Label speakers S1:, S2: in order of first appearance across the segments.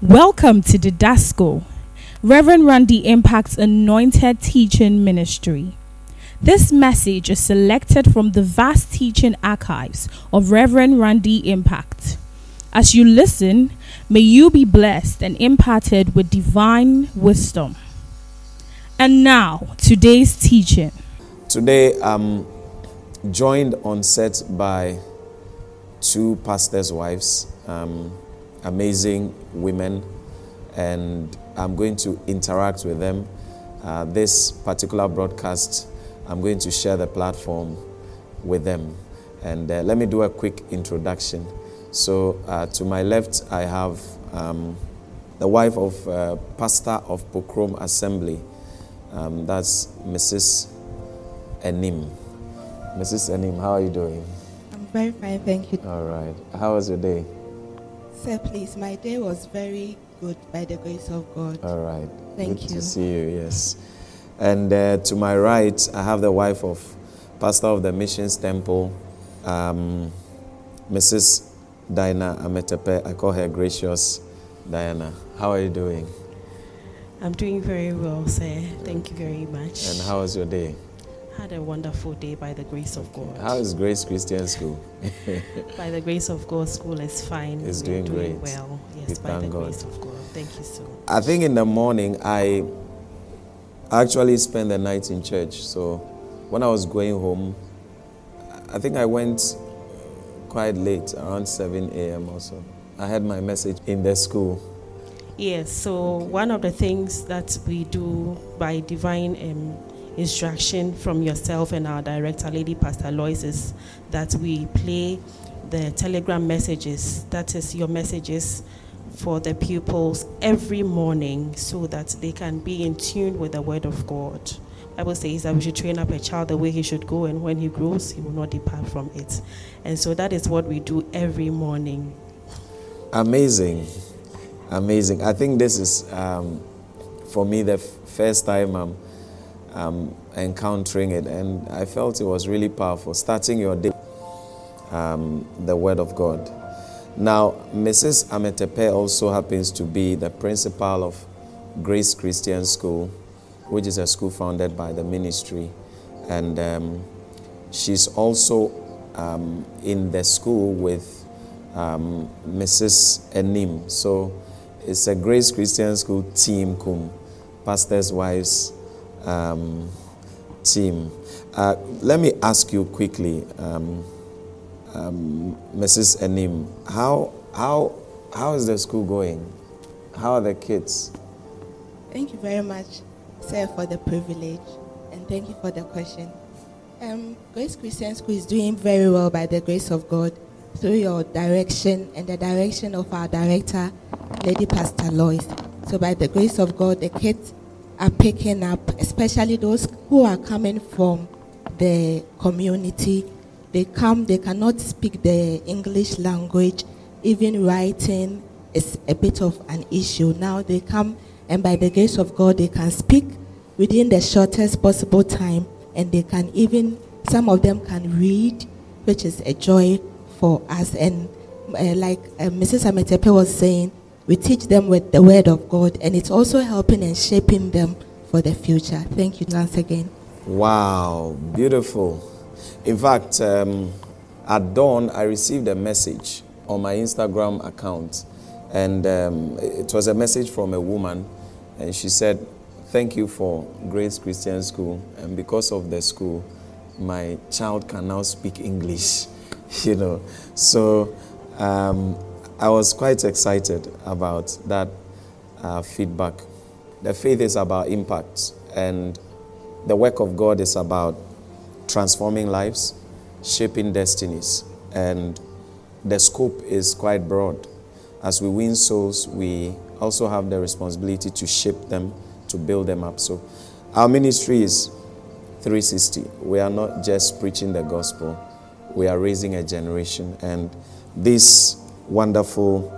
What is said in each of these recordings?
S1: Welcome to the Dasco, Reverend Randy Impact's anointed teaching ministry. This message is selected from the vast teaching archives of Reverend Randy Impact. As you listen, may you be blessed and imparted with divine wisdom. And now, today's teaching.
S2: Today, I'm joined on set by two pastors' wives, um, amazing women, and I'm going to interact with them. Uh, this particular broadcast, I'm going to share the platform with them. And uh, let me do a quick introduction. So, uh, to my left, I have um, the wife of uh, pastor of Pokrom Assembly. Um, that's Mrs. Enim. Mrs. Enim, how are you doing?
S3: I'm very fine, thank you.
S2: All right. How was your day?
S3: Sir, please, my day was very good by the grace of God.
S2: All right.
S3: Thank
S2: Good
S3: you.
S2: to see you, yes. And uh, to my right, I have the wife of pastor of the Missions Temple, um, Mrs. Diana Ametepe. I call her Gracious Diana. How are you doing?
S4: I'm doing very well, sir. Thank you very much.
S2: And how was your day?
S4: Had a wonderful day by the grace of God.
S2: How is Grace Christian School?
S4: By the grace of God, school is fine.
S2: It's
S4: We're
S2: doing great.
S4: well. Yes,
S2: We
S4: by the
S2: God.
S4: grace of God. Thank you so much.
S2: I think in the morning I actually spent the night in church. So when I was going home, I think I went quite late, around 7 a.m. or so. I had my message in the school.
S4: Yes, so one of the things that we do by divine um, instruction from yourself and our director, Lady Pastor Lois, is that we play the telegram messages. That is your messages for the pupils every morning so that they can be in tune with the word of God. Bible says that we should train up a child the way he should go, and when he grows, he will not depart from it. And so that is what we do every morning.
S2: Amazing. Amazing. I think this is, um, for me, the f- first time I'm um, encountering it, and I felt it was really powerful. Starting your day, um, the Word of God. Now, Mrs. Ametepe also happens to be the principal of Grace Christian School, which is a school founded by the ministry. And um, she's also um, in the school with um, Mrs. Enim. So it's a Grace Christian School team, cum pastors' wives um, team. Uh, let me ask you quickly, um, um, Mrs. Enim, how how how is the school going? How are the kids?
S3: Thank you very much, sir, for the privilege, and thank you for the question. Um, Grace Christian School is doing very well by the grace of God through your direction and the direction of our director, Lady Pastor Lois. So, by the grace of God, the kids are picking up, especially those who are coming from the community. They come, they cannot speak the English language, even writing is a bit of an issue. Now they come, and by the grace of God, they can speak within the shortest possible time, and they can even, some of them can read, which is a joy for us. And uh, like uh, Mrs. Ametepe was saying, we teach them with the word of God, and it's also helping and shaping them for the future. Thank you once again.
S2: Wow, beautiful. In fact, um, at dawn, I received a message on my Instagram account, and um, it was a message from a woman, and she said, Thank you for Grace Christian School, and because of the school, my child can now speak English. You know, so um, I was quite excited about that uh, feedback. The faith is about impact, and the work of God is about transforming lives, shaping destinies, and the scope is quite broad. As we win souls, we also have the responsibility to shape them, to build them up. So, our ministry is 360. We are not just preaching the gospel, we are raising a generation. And these wonderful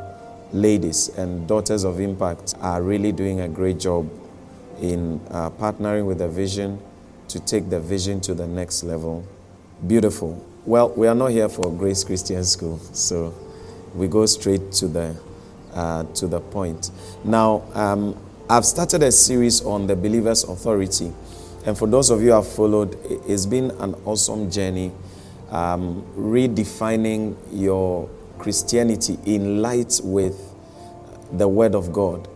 S2: ladies and daughters of impact are really doing a great job in uh, partnering with the vision to take the vision to the next level. Beautiful. Well, we are not here for Grace Christian School, so we go straight to the uh, to the point. Now, um, I've started a series on the believer's authority. And for those of you who have followed, it's been an awesome journey um, redefining your Christianity in light with the Word of God.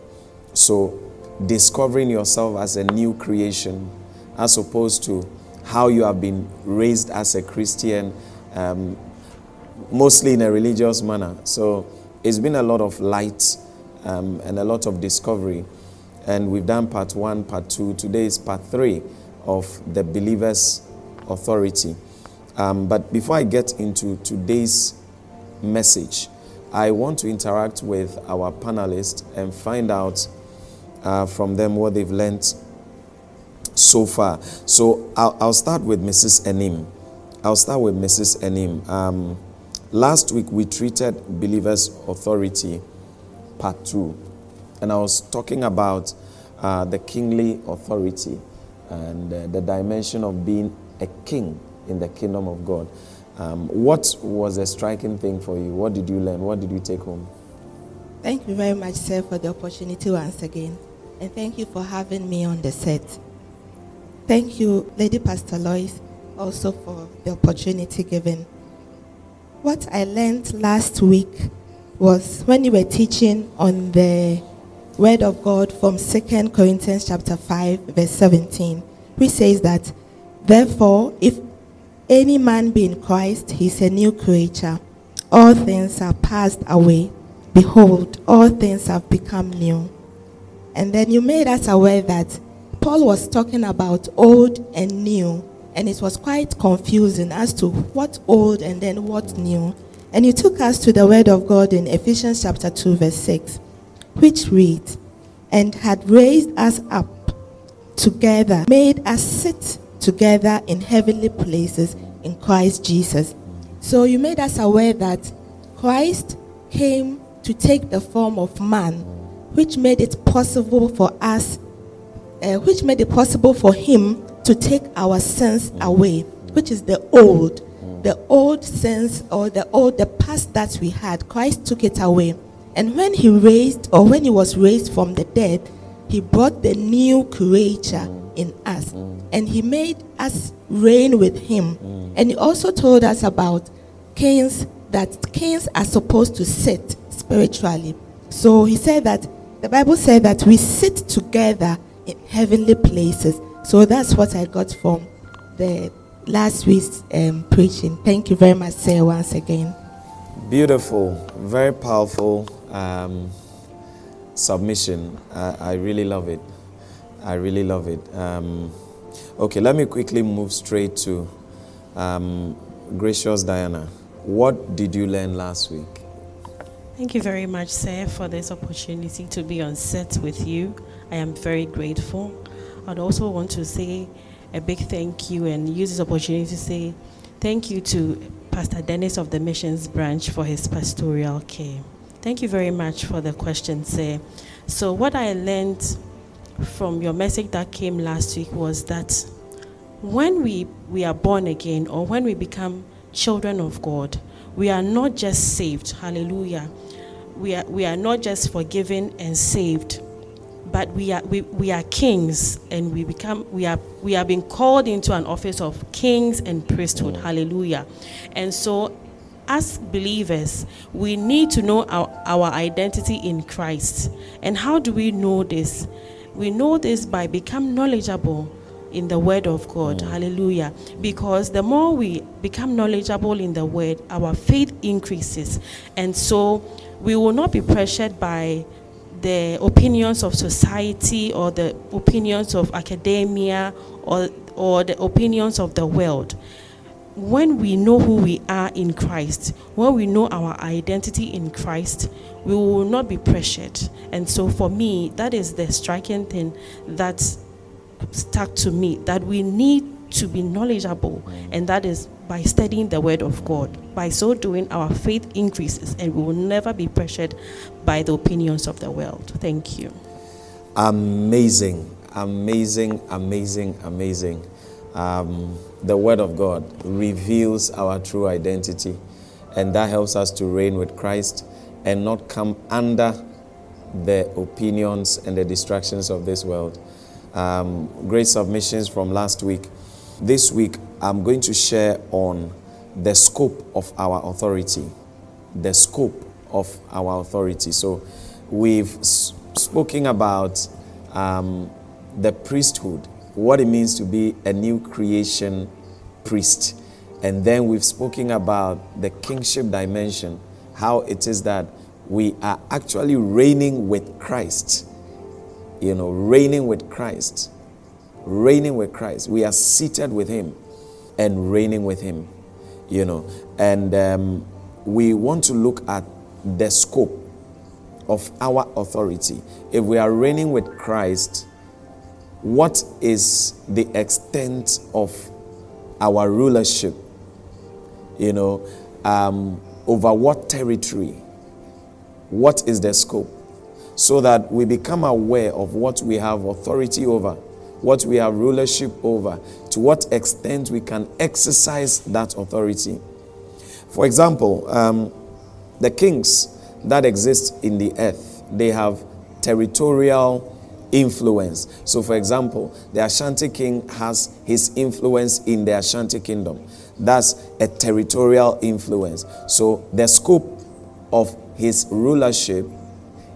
S2: So, discovering yourself as a new creation as opposed to how you have been raised as a Christian, um, mostly in a religious manner. So, it's been a lot of light um, and a lot of discovery. And we've done part one, part two. Today is part three of the believer's authority. Um, but before I get into today's message, I want to interact with our panelists and find out uh, from them what they've learned so far. So I'll, I'll, start with Mrs. Enim. I'll start with Mrs. Enim. Um, last week we treated believers' authority, part two, and I was talking about uh, the kingly authority and uh, the dimension of being a king in the kingdom of God. Um, what was a striking thing for you? What did you learn? What did you take home?
S3: Thank you very much, sir, for the opportunity once again. And thank you for having me on the set. Thank you, Lady Pastor Lois, also for the opportunity given. What I learned last week was when you were teaching on the word of God from 2 Corinthians chapter 5, verse 17, which says that, Therefore, if any man be in Christ, he is a new creature. All things are passed away. Behold, all things have become new. And then you made us aware that Paul was talking about old and new, and it was quite confusing as to what old and then what new. And you took us to the word of God in Ephesians chapter 2, verse 6, which reads, And had raised us up together, made us sit together in heavenly places in Christ Jesus. So you made us aware that Christ came to take the form of man, which made it possible for us, uh, which made it possible for him to take our sins away, which is the old, the old sins or the old, the past that we had. Christ took it away. And when he raised, or when he was raised from the dead, he brought the new creature in us. And he made us reign with him. And he also told us about kings, that kings are supposed to sit spiritually. So he said that the Bible said that we sit together in heavenly places. So that's what I got from the last week's um, preaching. Thank you very much, sir, once again.
S2: Beautiful, very powerful um, submission. I, I really love it. I really love it. Um, okay, let me quickly move straight to um, Gracious Diana. What did you learn last week?
S4: Thank you very much, sir, for this opportunity to be on set with you. I am very grateful. I'd also want to say a big thank you and use this opportunity to say thank you to Pastor Dennis of the Missions Branch for his pastoral care. Thank you very much for the question, sir. So, what I learned from your message that came last week was that when we, we are born again or when we become children of God, we are not just saved, hallelujah. We are, we are not just forgiven and saved, but we are, we, we are kings and we become, we are, we have been called into an office of kings and priesthood, mm. hallelujah. And so as believers, we need to know our, our identity in Christ. And how do we know this? We know this by become knowledgeable in the word of God. Mm. Hallelujah. Because the more we become knowledgeable in the word, our faith increases. And so we will not be pressured by the opinions of society or the opinions of academia or, or the opinions of the world when we know who we are in Christ, when we know our identity in Christ, we will not be pressured. And so for me, that is the striking thing that stuck to me that we need to be knowledgeable, and that is by studying the Word of God. By so doing, our faith increases, and we will never be pressured by the opinions of the world. Thank you.
S2: Amazing, amazing, amazing, amazing. Um, the Word of God reveals our true identity, and that helps us to reign with Christ and not come under the opinions and the distractions of this world. Um, great submissions from last week. This week, I'm going to share on the scope of our authority. The scope of our authority. So, we've spoken about um, the priesthood, what it means to be a new creation priest. And then we've spoken about the kingship dimension, how it is that we are actually reigning with Christ. You know, reigning with Christ. Reigning with Christ. We are seated with Him and reigning with Him. You know, and um, we want to look at the scope of our authority. If we are reigning with Christ, what is the extent of our rulership? You know, um, over what territory? What is the scope? So that we become aware of what we have authority over, what we have rulership over, to what extent we can exercise that authority. For example, um, the kings that exist in the earth, they have territorial influence. So, for example, the Ashanti king has his influence in the Ashanti kingdom. That's a territorial influence. So, the scope of his rulership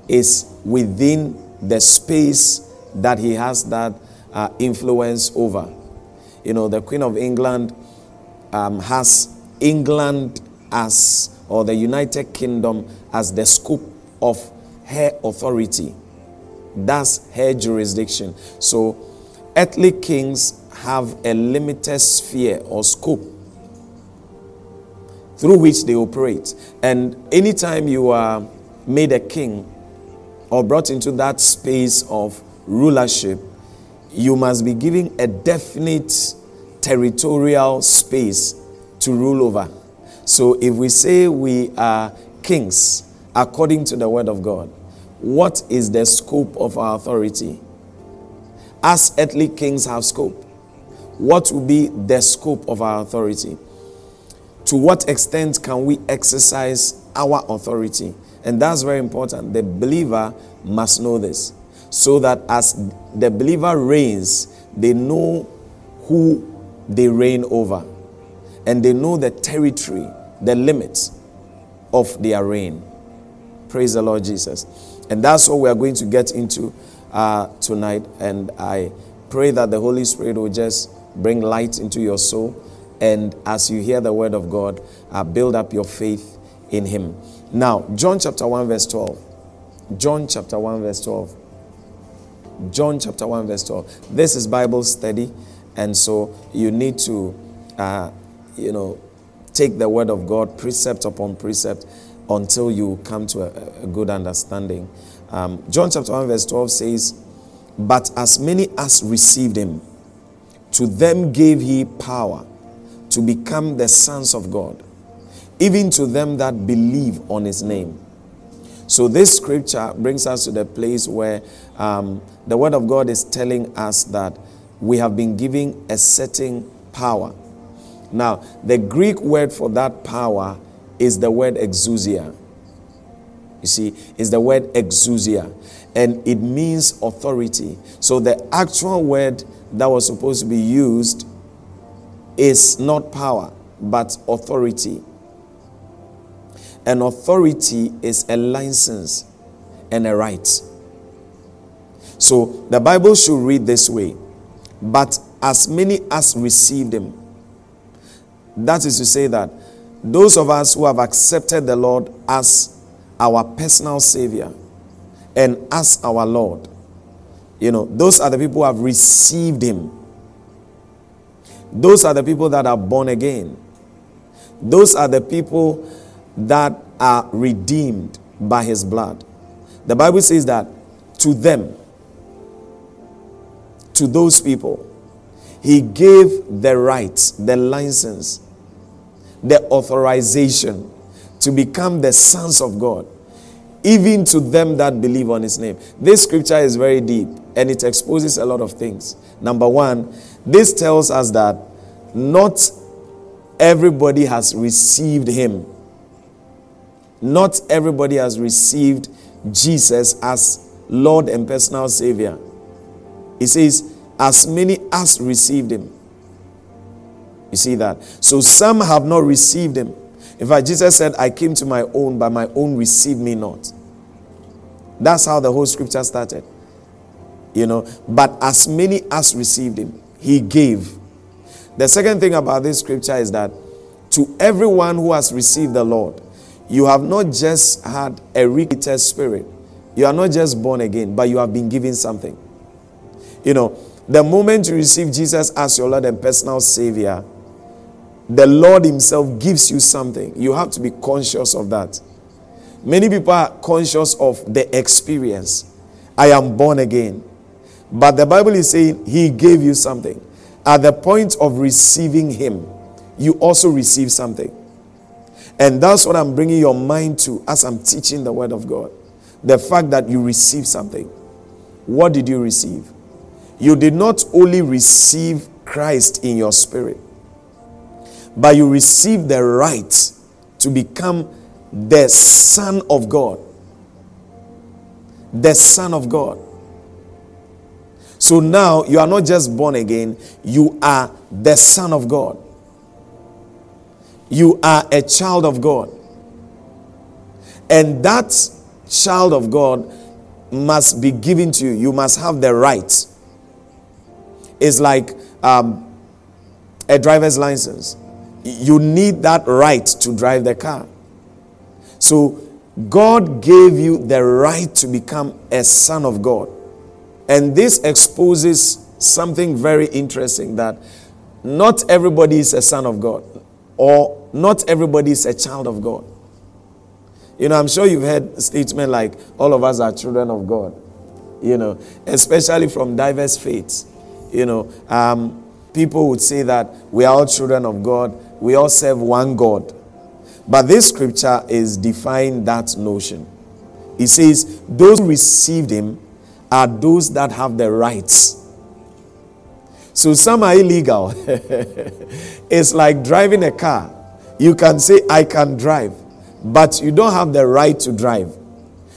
S2: is within the space that he has that uh, influence over. You know, the Queen of England um, has England as, or the United Kingdom as the scope of her authority. That's her jurisdiction. So, earthly kings have a limited sphere or scope through which they operate. And anytime you are made a king or brought into that space of rulership, you must be given a definite territorial space to rule over. So if we say we are kings according to the word of God, what is the scope of our authority? As earthly kings have scope, what will be the scope of our authority? To what extent can we exercise our authority? And that's very important. The believer must know this so that as the believer reigns, they know who they reign over and they know the territory, the limits of their reign. Praise the Lord Jesus. And that's what we are going to get into uh, tonight. And I pray that the Holy Spirit will just bring light into your soul. And as you hear the word of God, uh, build up your faith in Him. Now, John chapter 1, verse 12. John chapter 1, verse 12. John chapter 1, verse 12. This is Bible study. And so you need to, uh, you know, take the word of God precept upon precept until you come to a, a good understanding. Um, John chapter 1, verse 12 says, But as many as received him, to them gave he power to become the sons of God, even to them that believe on his name. So, this scripture brings us to the place where um, the word of God is telling us that we have been given a certain power. Now, the Greek word for that power is the word exousia. You see, is the word exousia, and it means authority. So, the actual word that was supposed to be used is not power, but authority. An authority is a license and a right. So the Bible should read this way But as many as received him, that is to say that those of us who have accepted the Lord as our personal Savior and as our Lord, you know, those are the people who have received him. Those are the people that are born again. Those are the people that are redeemed by his blood. The Bible says that to them, to those people, he gave the right, the license, the authorization to become the sons of God, even to them that believe on his name. This scripture is very deep and it exposes a lot of things. Number one, this tells us that not everybody has received him. Not everybody has received Jesus as Lord and personal Savior. He says, as many as received Him. You see that? So some have not received Him. In fact, Jesus said, I came to my own, but my own received me not. That's how the whole scripture started. You know, but as many as received Him, He gave. The second thing about this scripture is that to everyone who has received the Lord, you have not just had a recreated spirit. You are not just born again, but you have been given something. You know, the moment you receive Jesus as your Lord and personal Savior, the Lord Himself gives you something. You have to be conscious of that. Many people are conscious of the experience. I am born again. But the Bible is saying He gave you something. At the point of receiving Him, you also receive something. And that's what I'm bringing your mind to as I'm teaching the Word of God. The fact that you receive something. What did you receive? You did not only receive Christ in your spirit, but you receive the right to become the Son of God. The Son of God. So now you are not just born again, you are the Son of God. You are a child of God. And that child of God must be given to you. You must have the right. It's like um, a driver's license. You need that right to drive the car. So, God gave you the right to become a son of God. And this exposes something very interesting that not everybody is a son of God, or not everybody is a child of God. You know, I'm sure you've heard statement like, all of us are children of God, you know, especially from diverse faiths. You know, um, people would say that we are all children of God, we all serve one God. But this scripture is defying that notion. It says, Those who received him are those that have the rights. So some are illegal. it's like driving a car. You can say, I can drive, but you don't have the right to drive.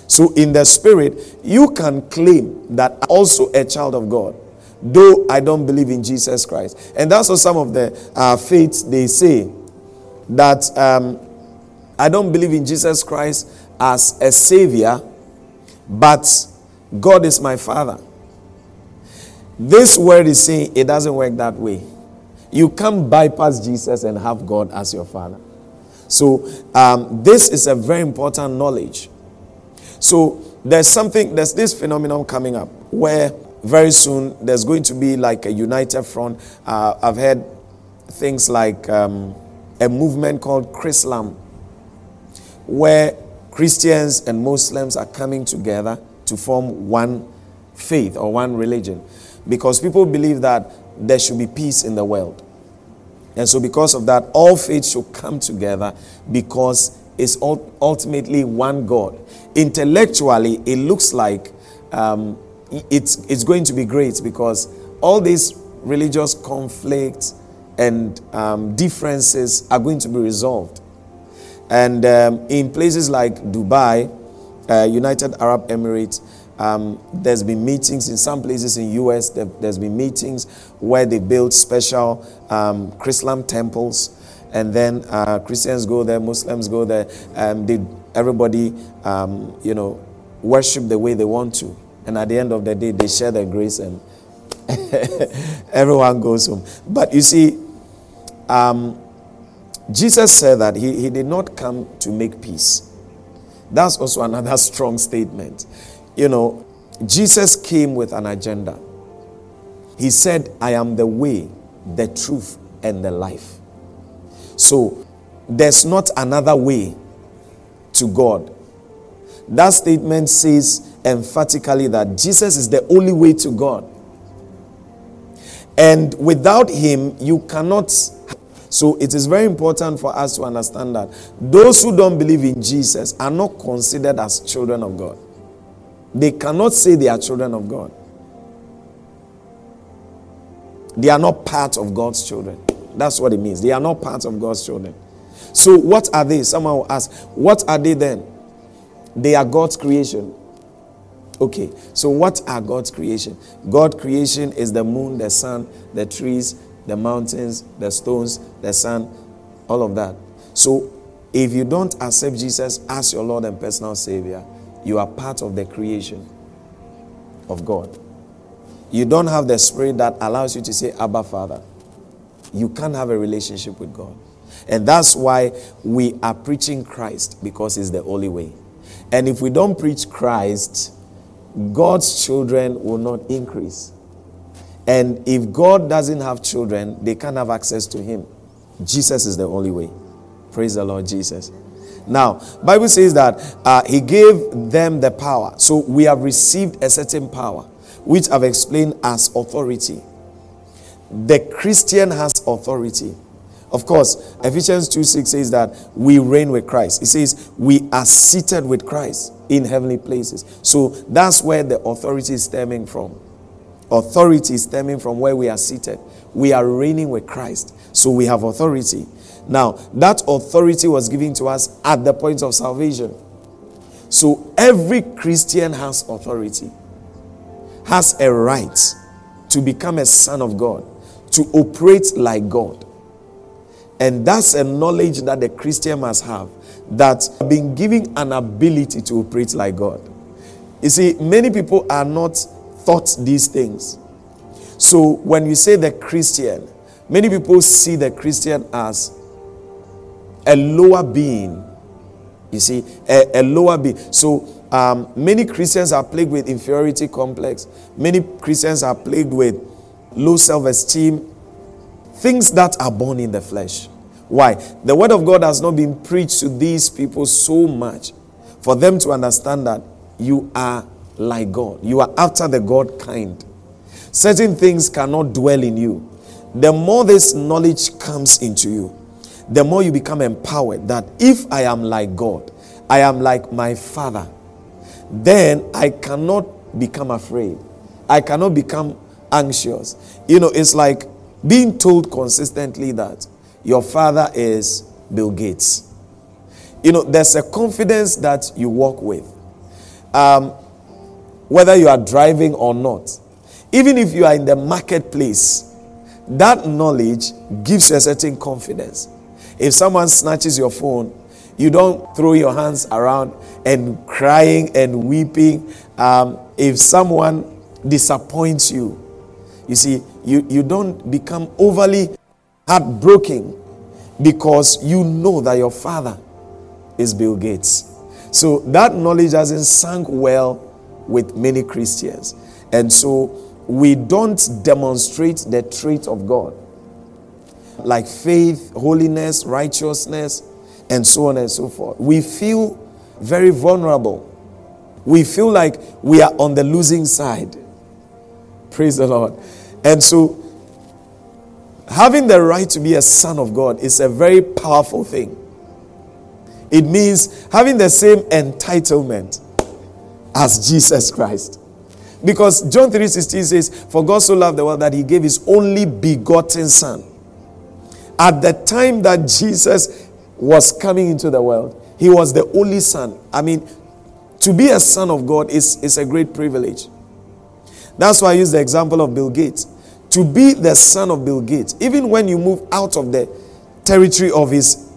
S2: So in the spirit, you can claim that also a child of God, though I don't believe in Jesus Christ. And that's what some of the uh, faiths they say that um, I don't believe in Jesus Christ as a savior, but God is my father. This word is saying it doesn't work that way. You can't bypass Jesus and have God as your father. So, um, this is a very important knowledge. So, there's something, there's this phenomenon coming up where very soon there's going to be like a united front. Uh, I've heard things like um, a movement called Chrislam where Christians and Muslims are coming together to form one faith or one religion because people believe that there should be peace in the world. And so, because of that, all faiths should come together because it's ultimately one God. Intellectually, it looks like um, it's, it's going to be great because all these religious conflicts and um, differences are going to be resolved. And um, in places like Dubai, uh, United Arab Emirates, um, there's been meetings in some places in US. There, has been meetings where they build special um, Chrislam temples, and then uh, Christians go there, Muslims go there, and they, everybody, um, you know, worship the way they want to. And at the end of the day, they share their grace, and everyone goes home. But you see, um, Jesus said that he, he did not come to make peace. That's also another strong statement. You know, Jesus came with an agenda. He said, I am the way, the truth, and the life. So there's not another way to God. That statement says emphatically that Jesus is the only way to God. And without him, you cannot so it is very important for us to understand that those who don't believe in Jesus are not considered as children of God. They cannot say they are children of God. They are not part of God's children. That's what it means. They are not part of God's children. So, what are they? Someone will ask, What are they then? They are God's creation. Okay, so what are God's creation? God's creation is the moon, the sun, the trees, the mountains, the stones, the sun, all of that. So, if you don't accept Jesus as your Lord and personal Savior, you are part of the creation of God. You don't have the spirit that allows you to say, Abba, Father. You can't have a relationship with God. And that's why we are preaching Christ because it's the only way. And if we don't preach Christ, God's children will not increase. And if God doesn't have children, they can't have access to Him. Jesus is the only way. Praise the Lord Jesus. Now, Bible says that uh, He gave them the power. So we have received a certain power, which I've explained as authority. The Christian has authority. Of course, Ephesians 2 6 says that we reign with Christ. It says we are seated with Christ in heavenly places. So that's where the authority is stemming from. Authority is stemming from where we are seated. We are reigning with Christ. So we have authority. Now, that authority was given to us at the point of salvation. So every Christian has authority, has a right to become a son of God, to operate like God. And that's a knowledge that the Christian must have that have been given an ability to operate like God. You see, many people are not taught these things. So when you say the Christian, many people see the Christian as a lower being. You see, a, a lower being. So um, many Christians are plagued with inferiority complex. Many Christians are plagued with low self esteem, things that are born in the flesh. Why? The word of God has not been preached to these people so much for them to understand that you are like God. You are after the God kind. Certain things cannot dwell in you. The more this knowledge comes into you, the more you become empowered that if I am like God, I am like my Father, then I cannot become afraid. I cannot become anxious. You know, it's like being told consistently that your father is Bill Gates. You know, there's a confidence that you walk with. Um, whether you are driving or not, even if you are in the marketplace, that knowledge gives you a certain confidence. If someone snatches your phone, you don't throw your hands around and crying and weeping. Um, if someone disappoints you, you see, you, you don't become overly heartbroken because you know that your father is Bill Gates. So that knowledge hasn't sunk well with many Christians. And so we don't demonstrate the trait of God like faith, holiness, righteousness, and so on and so forth. We feel very vulnerable. We feel like we are on the losing side. Praise the Lord. And so having the right to be a son of God is a very powerful thing. It means having the same entitlement as Jesus Christ. Because John 3:16 says, For God so loved the world that he gave his only begotten son. At the time that Jesus was coming into the world, he was the only son. I mean, to be a son of God is, is a great privilege. That's why I use the example of Bill Gates to be the son of Bill Gates, even when you move out of the territory of his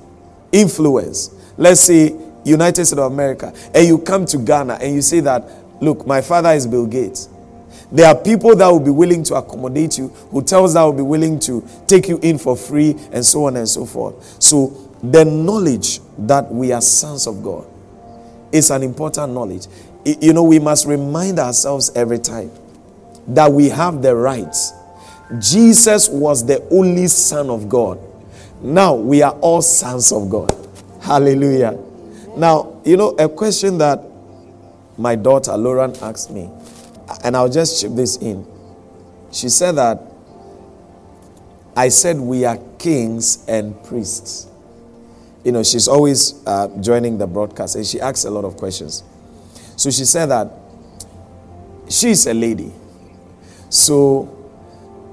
S2: influence, let's say United States of America, and you come to Ghana and you say that, look, my father is Bill Gates. There are people that will be willing to accommodate you, hotels that will be willing to take you in for free, and so on and so forth. So, the knowledge that we are sons of God is an important knowledge. You know, we must remind ourselves every time that we have the rights Jesus was the only Son of God. Now we are all sons of God. Hallelujah. Now, you know, a question that my daughter Lauren asked me, and I'll just chip this in. She said that I said we are kings and priests. You know, she's always uh, joining the broadcast and she asks a lot of questions. So she said that she's a lady. So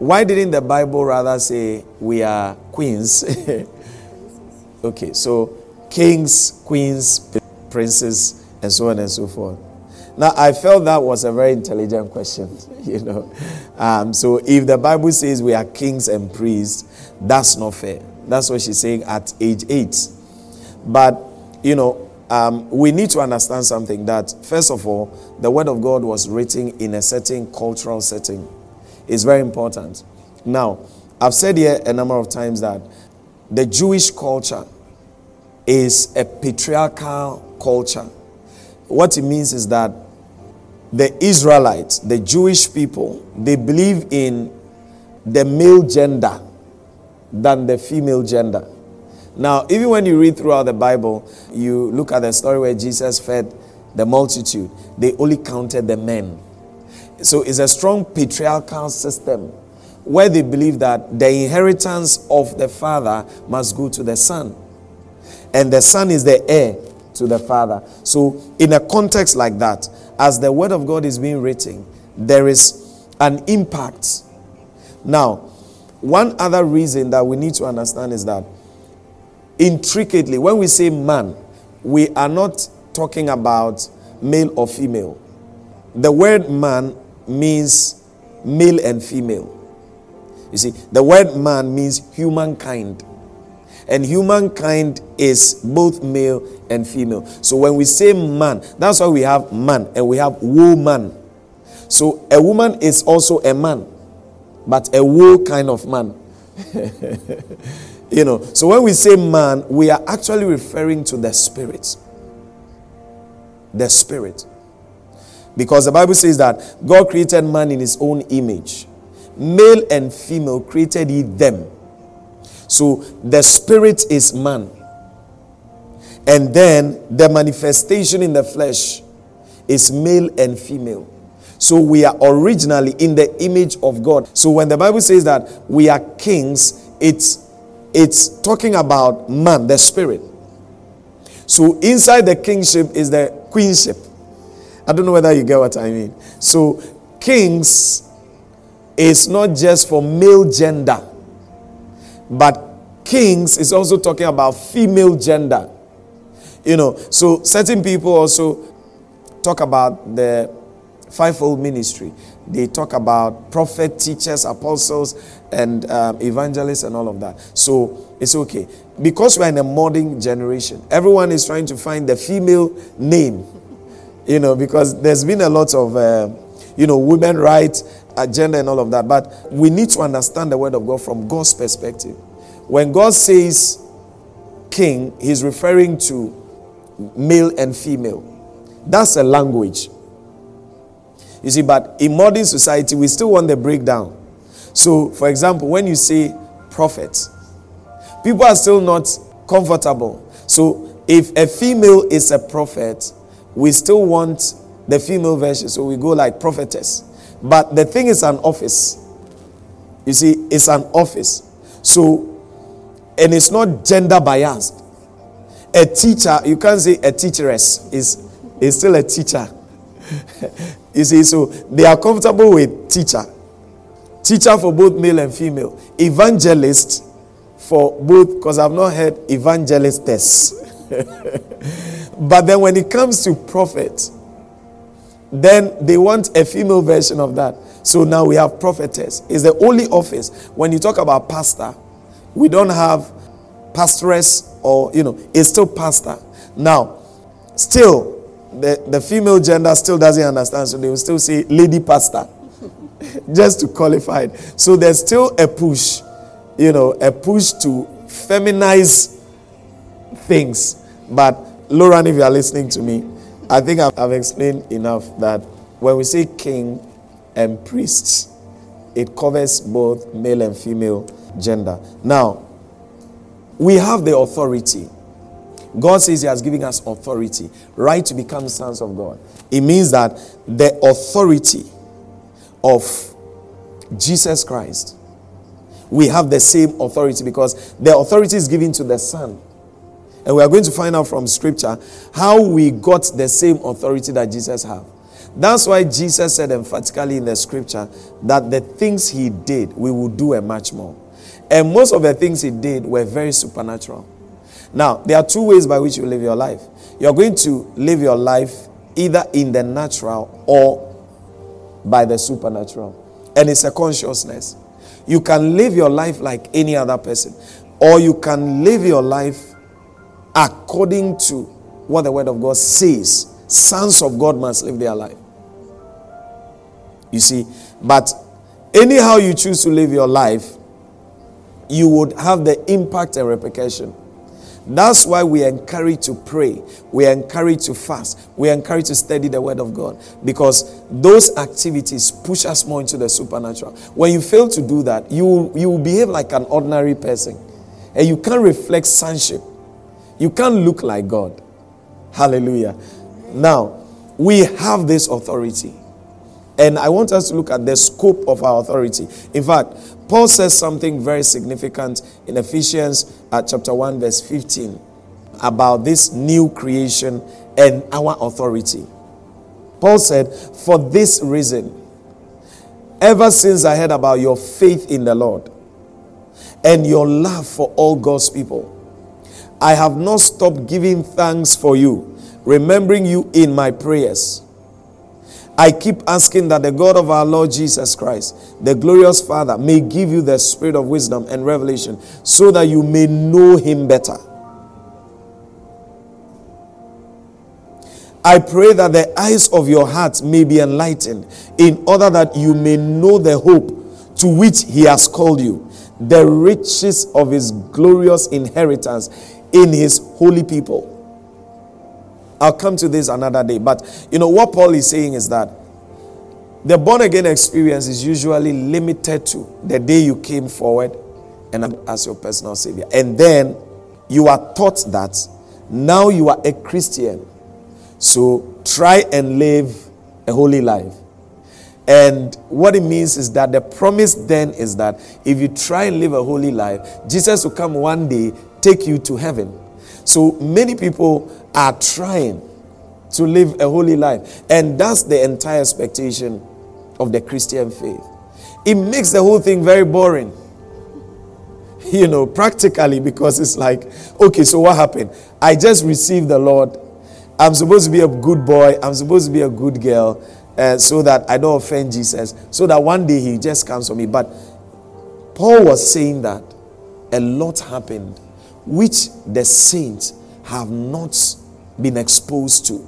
S2: why didn't the Bible rather say we are queens Okay, so kings, queens, princes, and so on and so forth. Now, I felt that was a very intelligent question, you know. Um, so, if the Bible says we are kings and priests, that's not fair. That's what she's saying at age eight. But, you know, um, we need to understand something that, first of all, the Word of God was written in a certain cultural setting. It's very important. Now, I've said here a number of times that the Jewish culture is a patriarchal culture. What it means is that the Israelites, the Jewish people, they believe in the male gender than the female gender. Now, even when you read throughout the Bible, you look at the story where Jesus fed the multitude, they only counted the men. So it's a strong patriarchal system where they believe that the inheritance of the father must go to the son, and the son is the heir to the father. So, in a context like that, as the word of God is being written, there is an impact. Now, one other reason that we need to understand is that intricately, when we say man, we are not talking about male or female. The word man means male and female. You see, the word man means humankind. And humankind is both male and female. So when we say man, that's why we have man and we have woman. So a woman is also a man, but a woe kind of man. you know, so when we say man, we are actually referring to the spirit. The spirit. Because the Bible says that God created man in his own image. Male and female created he them. So the spirit is man. And then the manifestation in the flesh is male and female. So we are originally in the image of God. So when the Bible says that we are kings, it's it's talking about man, the spirit. So inside the kingship is the queenship. I don't know whether you get what I mean. So kings is not just for male gender, but kings is also talking about female gender. You know, so certain people also talk about the fivefold ministry. They talk about prophet, teachers, apostles, and um, evangelists, and all of that. So it's okay. Because we're in a modern generation, everyone is trying to find the female name, you know, because there's been a lot of, uh, you know, women rights agenda and all of that. But we need to understand the word of God from God's perspective. When God says king, he's referring to male and female. That's a language. You see, but in modern society, we still want the breakdown. So, for example, when you say prophet, people are still not comfortable. So, if a female is a prophet, we still want the female version. So, we go like prophetess. But the thing is an office. You see, it's an office. So, and it's not gender biased. A teacher, you can't say a teacheress is, is still a teacher. you see, so they are comfortable with teacher. Teacher for both male and female. Evangelist for both, because I've not heard evangelistess. but then when it comes to prophet, then they want a female version of that. So now we have prophetess. It's the only office. When you talk about pastor, we don't have pastoress or, you know, it's still pastor. Now, still, the, the female gender still doesn't understand, so they will still say lady pastor, just to qualify it. So there's still a push, you know, a push to feminize things. But, Lauren, if you are listening to me, I think I've, I've explained enough that when we say king and priests, it covers both male and female gender. Now, we have the authority. God says He has given us authority, right to become sons of God. It means that the authority of Jesus Christ, we have the same authority because the authority is given to the Son. And we are going to find out from scripture how we got the same authority that Jesus had. That's why Jesus said emphatically in the scripture that the things he did, we will do a much more. And most of the things he did were very supernatural. Now, there are two ways by which you live your life. You're going to live your life either in the natural or by the supernatural. And it's a consciousness. You can live your life like any other person, or you can live your life according to what the Word of God says. Sons of God must live their life. You see, but anyhow you choose to live your life, you would have the impact and repercussion. That's why we encourage to pray. We encourage to fast. We encourage to study the Word of God because those activities push us more into the supernatural. When you fail to do that, you, you will behave like an ordinary person and you can't reflect sonship. You can't look like God. Hallelujah. Now, we have this authority. And I want us to look at the scope of our authority. In fact, Paul says something very significant in Ephesians uh, chapter 1, verse 15 about this new creation and our authority. Paul said, For this reason, ever since I heard about your faith in the Lord and your love for all God's people, I have not stopped giving thanks for you, remembering you in my prayers. I keep asking that the God of our Lord Jesus Christ, the glorious Father, may give you the spirit of wisdom and revelation so that you may know him better. I pray that the eyes of your heart may be enlightened in order that you may know the hope to which he has called you, the riches of his glorious inheritance in his holy people I'll come to this another day. But you know what Paul is saying is that the born again experience is usually limited to the day you came forward and as your personal savior. And then you are taught that now you are a Christian. So try and live a holy life. And what it means is that the promise then is that if you try and live a holy life, Jesus will come one day, take you to heaven. So many people are trying to live a holy life. And that's the entire expectation of the Christian faith. It makes the whole thing very boring. You know, practically, because it's like, okay, so what happened? I just received the Lord. I'm supposed to be a good boy. I'm supposed to be a good girl uh, so that I don't offend Jesus. So that one day he just comes for me. But Paul was saying that a lot happened which the saints have not been exposed to.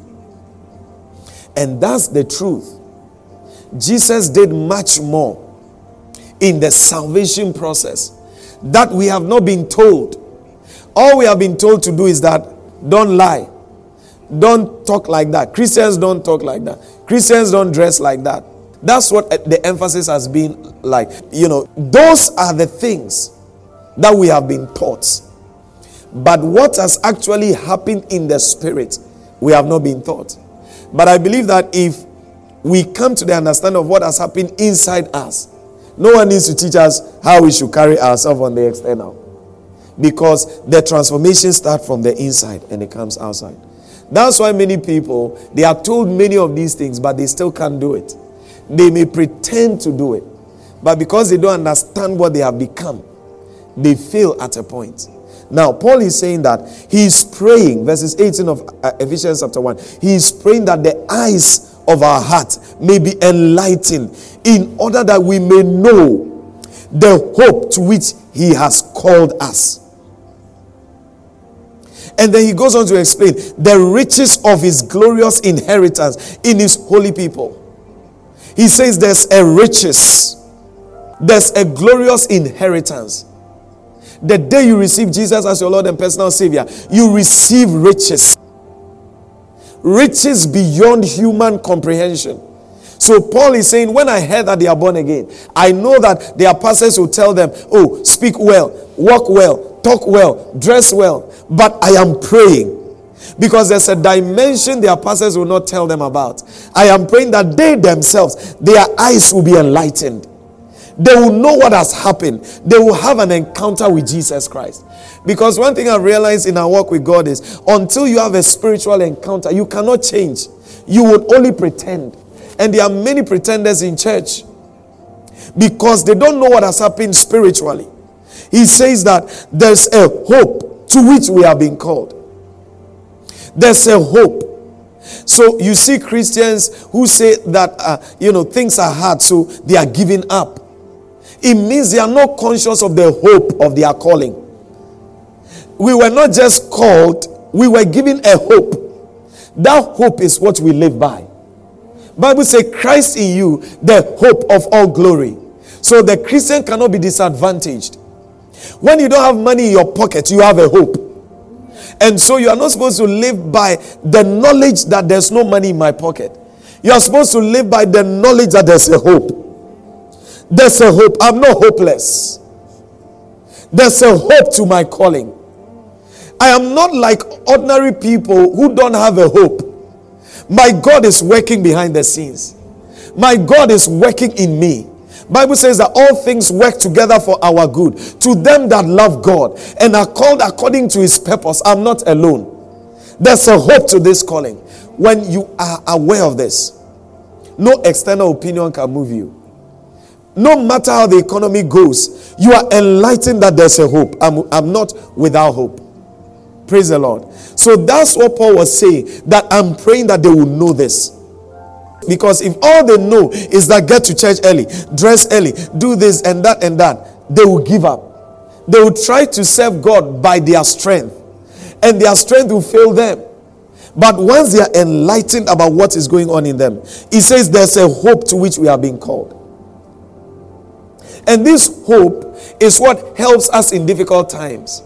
S2: And that's the truth. Jesus did much more in the salvation process that we have not been told. All we have been told to do is that don't lie. Don't talk like that. Christians don't talk like that. Christians don't dress like that. That's what the emphasis has been like. You know, those are the things that we have been taught. But what has actually happened in the spirit, we have not been taught. But I believe that if we come to the understanding of what has happened inside us, no one needs to teach us how we should carry ourselves on the external. Because the transformation starts from the inside and it comes outside. That's why many people they are told many of these things, but they still can't do it. They may pretend to do it, but because they don't understand what they have become, they fail at a point. Now, Paul is saying that he is praying, verses 18 of uh, Ephesians chapter 1. He is praying that the eyes of our heart may be enlightened in order that we may know the hope to which he has called us. And then he goes on to explain the riches of his glorious inheritance in his holy people. He says there's a riches, there's a glorious inheritance. The day you receive Jesus as your Lord and personal Savior, you receive riches. Riches beyond human comprehension. So Paul is saying, when I heard that they are born again, I know that their pastors will tell them, oh, speak well, walk well, talk well, dress well. But I am praying because there's a dimension their pastors will not tell them about. I am praying that they themselves, their eyes will be enlightened. They will know what has happened. They will have an encounter with Jesus Christ. Because one thing I've realized in our work with God is until you have a spiritual encounter, you cannot change. You will only pretend. And there are many pretenders in church because they don't know what has happened spiritually. He says that there's a hope to which we have been called. There's a hope. So you see Christians who say that uh, you know things are hard, so they are giving up. It means they are not conscious of the hope of their calling. We were not just called, we were given a hope. That hope is what we live by. Bible say Christ in you, the hope of all glory. So the Christian cannot be disadvantaged. When you don't have money in your pocket, you have a hope. And so you are not supposed to live by the knowledge that there's no money in my pocket. You are supposed to live by the knowledge that there's a hope. There's a hope. I'm not hopeless. There's a hope to my calling. I am not like ordinary people who don't have a hope. My God is working behind the scenes. My God is working in me. Bible says that all things work together for our good to them that love God and are called according to his purpose. I'm not alone. There's a hope to this calling. When you are aware of this, no external opinion can move you. No matter how the economy goes, you are enlightened that there's a hope. I'm, I'm not without hope. Praise the Lord. So that's what Paul was saying. That I'm praying that they will know this. Because if all they know is that get to church early, dress early, do this and that and that, they will give up. They will try to serve God by their strength, and their strength will fail them. But once they are enlightened about what is going on in them, he says there's a hope to which we are being called. And this hope is what helps us in difficult times.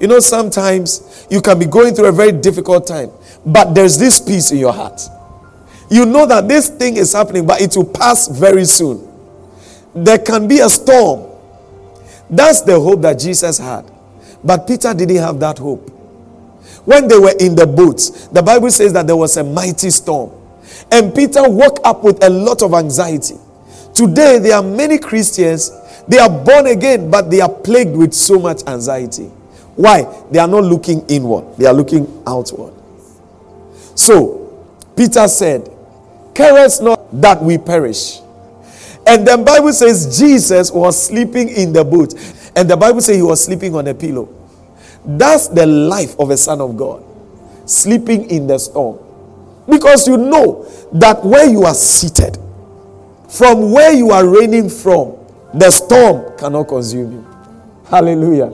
S2: You know, sometimes you can be going through a very difficult time, but there's this peace in your heart. You know that this thing is happening, but it will pass very soon. There can be a storm. That's the hope that Jesus had. But Peter didn't have that hope. When they were in the boats, the Bible says that there was a mighty storm. And Peter woke up with a lot of anxiety. Today, there are many Christians, they are born again, but they are plagued with so much anxiety. Why? They are not looking inward, they are looking outward. So, Peter said, Carest not that we perish. And the Bible says Jesus was sleeping in the boat. And the Bible says he was sleeping on a pillow. That's the life of a son of God. Sleeping in the storm. Because you know that where you are seated, from where you are reigning from, the storm cannot consume you. Hallelujah.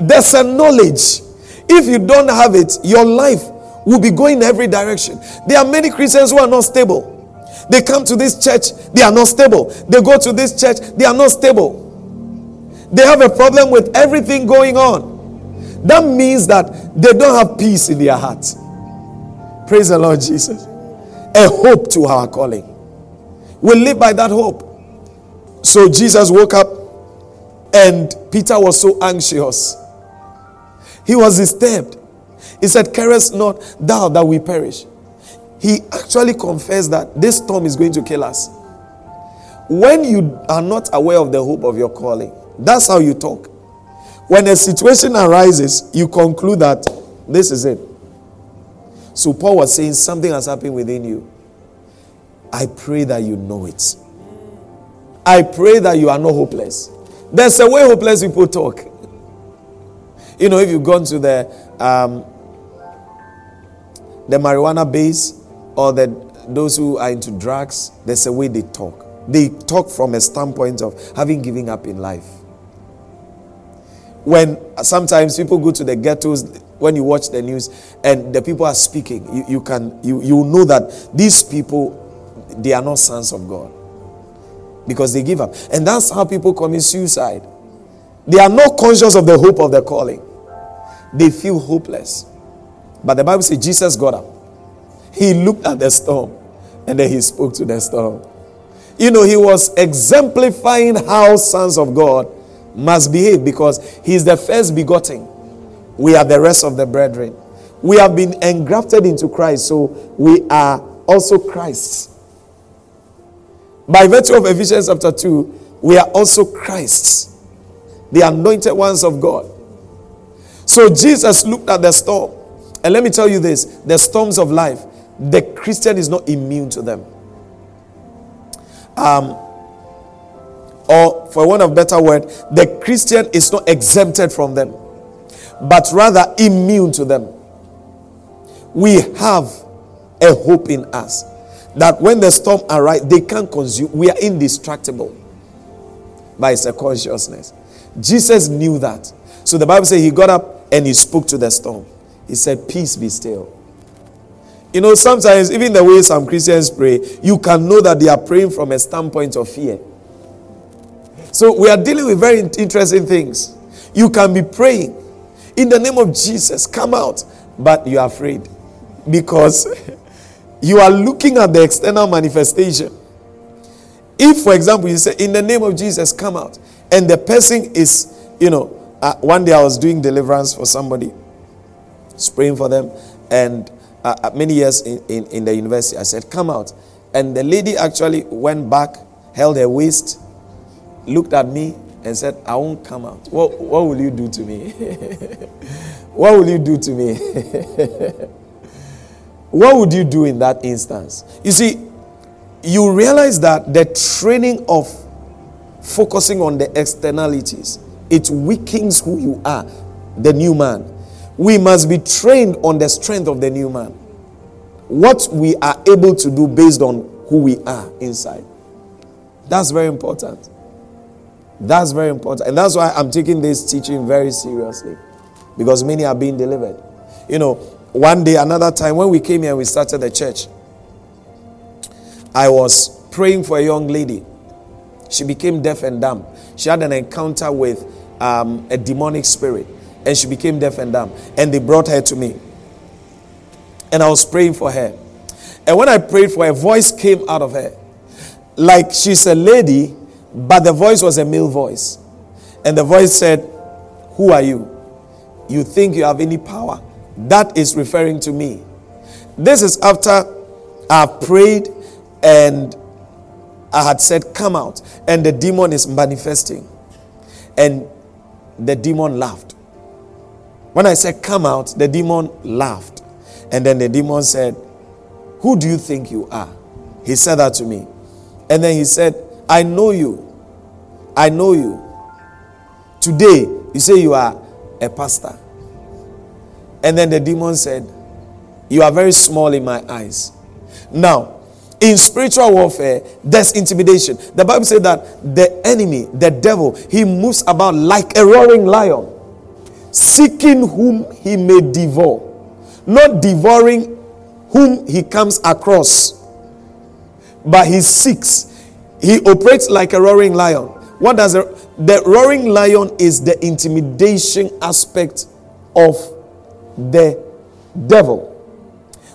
S2: There's a knowledge. If you don't have it, your life will be going every direction. There are many Christians who are not stable. They come to this church, they are not stable. They go to this church, they are not stable. They have a problem with everything going on. That means that they don't have peace in their hearts. Praise the Lord Jesus. A hope to our calling. We live by that hope. So Jesus woke up and Peter was so anxious. He was disturbed. He said, Carest not thou that we perish. He actually confessed that this storm is going to kill us. When you are not aware of the hope of your calling, that's how you talk. When a situation arises, you conclude that this is it. So Paul was saying something has happened within you. I pray that you know it. I pray that you are not hopeless. There's a way hopeless people talk. You know, if you've gone to the um, the marijuana base or the those who are into drugs, there's a way they talk. They talk from a standpoint of having given up in life. When sometimes people go to the ghettos, when you watch the news and the people are speaking, you, you can you, you know that these people they are not sons of God because they give up. And that's how people commit suicide. They are not conscious of the hope of their calling, they feel hopeless. But the Bible says Jesus got up. He looked at the storm and then he spoke to the storm. You know, he was exemplifying how sons of God must behave because he's the first begotten. We are the rest of the brethren. We have been engrafted into Christ, so we are also Christ's. By virtue of Ephesians chapter 2, we are also Christ's, the anointed ones of God. So Jesus looked at the storm. And let me tell you this the storms of life, the Christian is not immune to them. Um, or for one of better word, the Christian is not exempted from them. but rather immune to them. We have a hope in us that when the storm arrives, they can't consume. We are indestructible by a consciousness. Jesus knew that. So the Bible says he got up and he spoke to the storm. He said, Peace be still. You know, sometimes, even the way some Christians pray, you can know that they are praying from a standpoint of fear. So we are dealing with very interesting things. You can be praying in the name of Jesus, come out, but you are afraid because you are looking at the external manifestation. If, for example, you say, In the name of Jesus, come out, and the person is, you know, uh, one day I was doing deliverance for somebody, praying for them, and uh, uh, many years in, in, in the university, I said, Come out. And the lady actually went back, held her waist, looked at me, and said, I won't come out. What, what will you do to me? what will you do to me? what would you do in that instance? You see, you realize that the training of focusing on the externalities, it weakens who you are, the new man. We must be trained on the strength of the new man. What we are able to do based on who we are inside. That's very important. That's very important. And that's why I'm taking this teaching very seriously. Because many are being delivered. You know, one day, another time, when we came here and we started the church, I was praying for a young lady. She became deaf and dumb. She had an encounter with um, a demonic spirit and she became deaf and dumb. And they brought her to me. And I was praying for her. And when I prayed for her, a voice came out of her. Like she's a lady, but the voice was a male voice. And the voice said, Who are you? You think you have any power? That is referring to me. This is after I've prayed and I had said, Come out. And the demon is manifesting. And the demon laughed. When I said, Come out, the demon laughed. And then the demon said, Who do you think you are? He said that to me. And then he said, I know you. I know you. Today, you say you are a pastor. And then the demon said, You are very small in my eyes. Now, in spiritual warfare, there's intimidation. The Bible says that the enemy, the devil, he moves about like a roaring lion, seeking whom he may devour, not devouring whom he comes across, but he seeks. He operates like a roaring lion. What does a, the roaring lion is the intimidation aspect of the devil.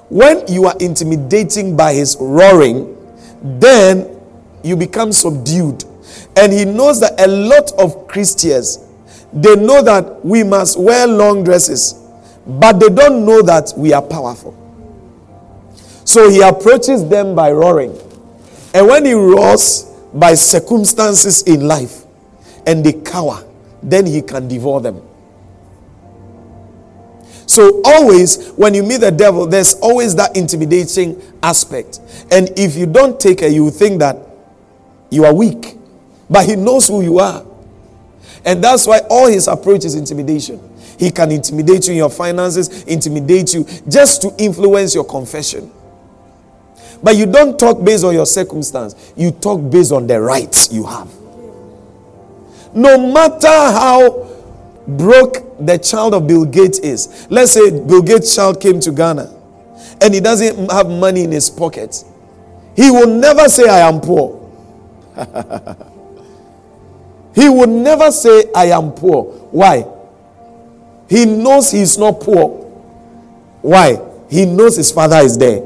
S2: When you are intimidating by his roaring, then you become subdued. And he knows that a lot of Christians they know that we must wear long dresses, but they don't know that we are powerful. So he approaches them by roaring. And when he roars by circumstances in life and they cower, then he can devour them. So, always when you meet the devil, there's always that intimidating aspect. And if you don't take it, you think that you are weak. But he knows who you are. And that's why all his approach is intimidation. He can intimidate you in your finances, intimidate you just to influence your confession. But you don't talk based on your circumstance, you talk based on the rights you have. No matter how broke the child of Bill Gates is, let's say Bill Gates' child came to Ghana and he doesn't have money in his pocket, he will never say, I am poor. he will never say, I am poor. Why? He knows he's not poor. Why? He knows his father is there.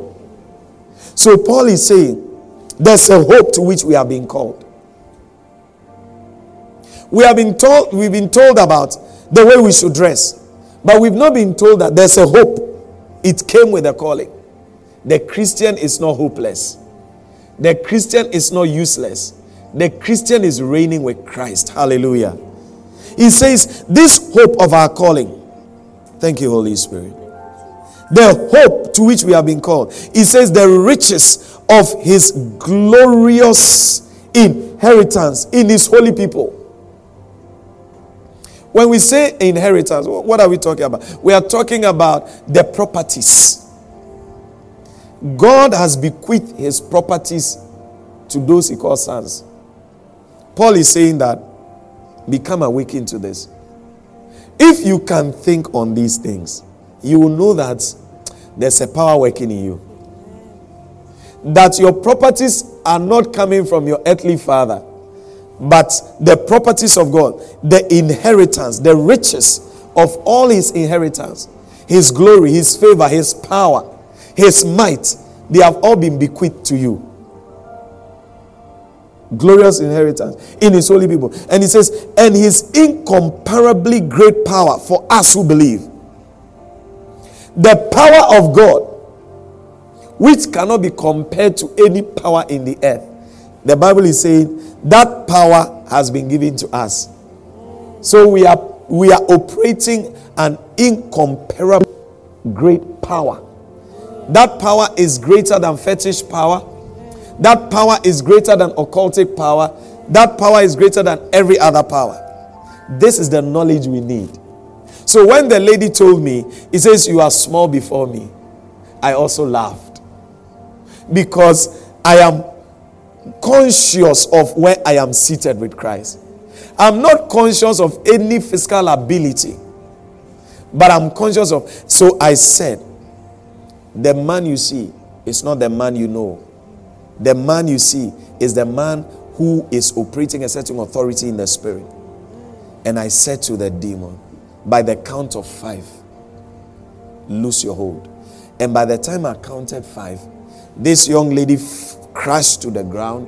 S2: So Paul is saying, there's a hope to which we have been called. We have been told, we've been told about the way we should dress, but we've not been told that there's a hope. It came with a calling. The Christian is not hopeless. The Christian is not useless. The Christian is reigning with Christ. Hallelujah. He says, This hope of our calling. Thank you, Holy Spirit the hope to which we have been called. He says, the riches of his glorious inheritance in his holy people. When we say inheritance, what are we talking about? We are talking about the properties. God has bequeathed his properties to those he calls sons. Paul is saying that become awakened to this. If you can think on these things, you will know that there's a power working in you. That your properties are not coming from your earthly father but the properties of God, the inheritance, the riches of all his inheritance, his glory, his favor, his power, his might, they have all been bequeathed to you. Glorious inheritance in his holy people. And he says, and his incomparably great power for us who believe. The power of God, which cannot be compared to any power in the earth. The Bible is saying that power has been given to us. So we are we are operating an incomparable great power. That power is greater than fetish power. That power is greater than occultic power. That power is greater than every other power. This is the knowledge we need. So when the lady told me, he says, You are small before me, I also laughed. Because I am conscious of where I am seated with Christ. I'm not conscious of any physical ability, but I'm conscious of. So I said, the man you see is not the man you know. The man you see is the man who is operating a certain authority in the spirit. And I said to the demon, by the count of five, lose your hold. And by the time I counted five, this young lady crashed to the ground,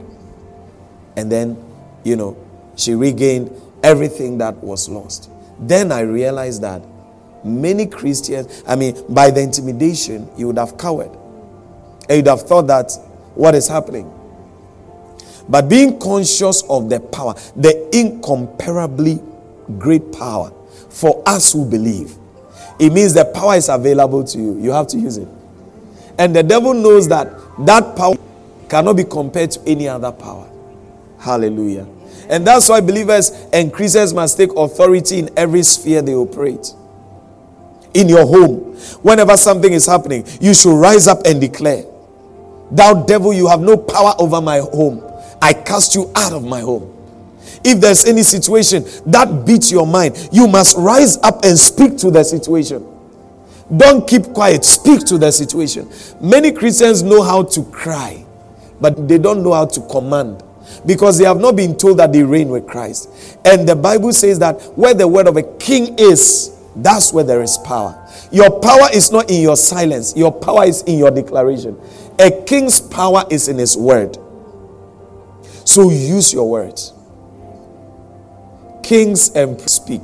S2: and then, you know, she regained everything that was lost. Then I realized that many Christians, I mean, by the intimidation, you would have cowered. And you'd have thought that what is happening. But being conscious of the power, the incomparably great power for us who believe, it means the power is available to you. You have to use it. And the devil knows that that power cannot be compared to any other power. Hallelujah. And that's why believers and Christians must take authority in every sphere they operate. In your home, whenever something is happening, you should rise up and declare, Thou devil, you have no power over my home. I cast you out of my home. If there's any situation that beats your mind, you must rise up and speak to the situation. Don't keep quiet, speak to the situation. Many Christians know how to cry but they don't know how to command because they have not been told that they reign with Christ. And the Bible says that where the word of a king is, that's where there is power. Your power is not in your silence, your power is in your declaration. A king's power is in his word. So use your words. Kings and speak.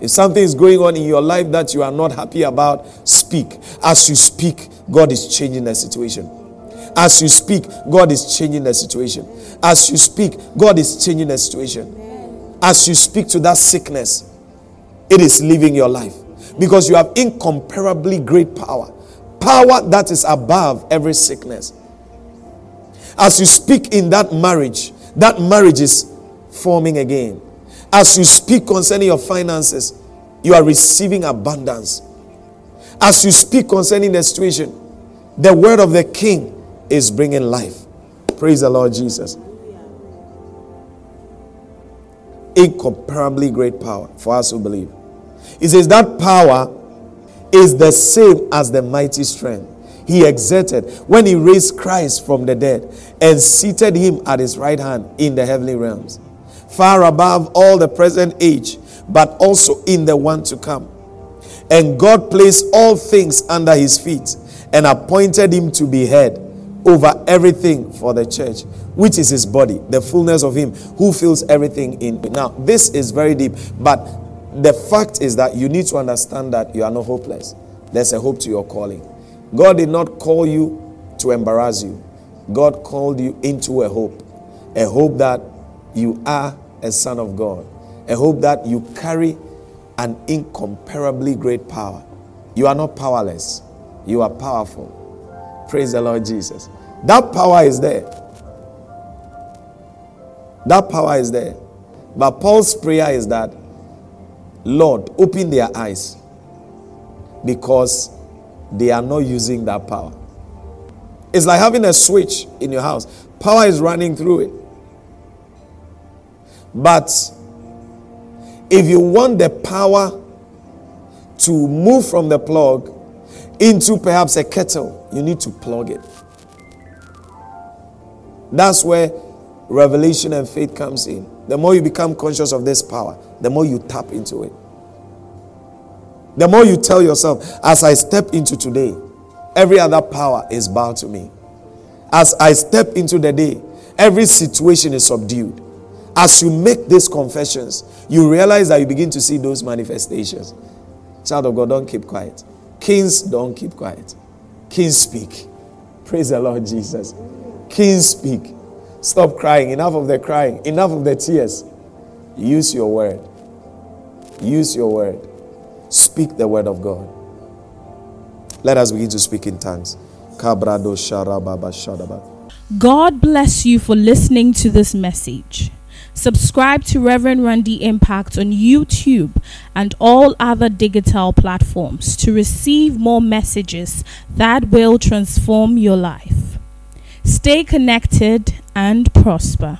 S2: If something is going on in your life that you are not happy about, speak. As you speak, God is changing the situation. As you speak, God is changing the situation. As you speak, God is changing the situation. As you speak to that sickness, it is leaving your life because you have incomparably great power. Power that is above every sickness. As you speak in that marriage, that marriage is forming again. As you speak concerning your finances, you are receiving abundance. As you speak concerning the situation, the word of the king is bringing life. Praise the Lord Jesus. Incomparably great power for us who believe. He says that power is the same as the mighty strength he exerted when he raised Christ from the dead and seated him at his right hand in the heavenly realms, far above all the present age, but also in the one to come. And God placed all things under his feet and appointed him to be head over everything for the church, which is his body, the fullness of him who fills everything in. Now, this is very deep, but the fact is that you need to understand that you are not hopeless. There's a hope to your calling. God did not call you to embarrass you, God called you into a hope. A hope that you are a son of God, a hope that you carry an incomparably great power. You are not powerless, you are powerful. Praise the Lord Jesus. That power is there. That power is there. But Paul's prayer is that Lord, open their eyes because they are not using that power. It's like having a switch in your house, power is running through it. But if you want the power to move from the plug into perhaps a kettle, you need to plug it. That's where revelation and faith comes in. The more you become conscious of this power, the more you tap into it. The more you tell yourself, as I step into today, every other power is bound to me. As I step into the day, every situation is subdued. As you make these confessions, you realize that you begin to see those manifestations. Child of God, don't keep quiet. Kings, don't keep quiet. Kings speak. Praise the Lord Jesus. King speak. Stop crying. Enough of the crying. Enough of the tears. Use your word. Use your word. Speak the word of God. Let us begin to speak in tongues.
S1: God bless you for listening to this message. Subscribe to Reverend Randy Impact on YouTube and all other digital platforms to receive more messages that will transform your life. Stay connected and prosper.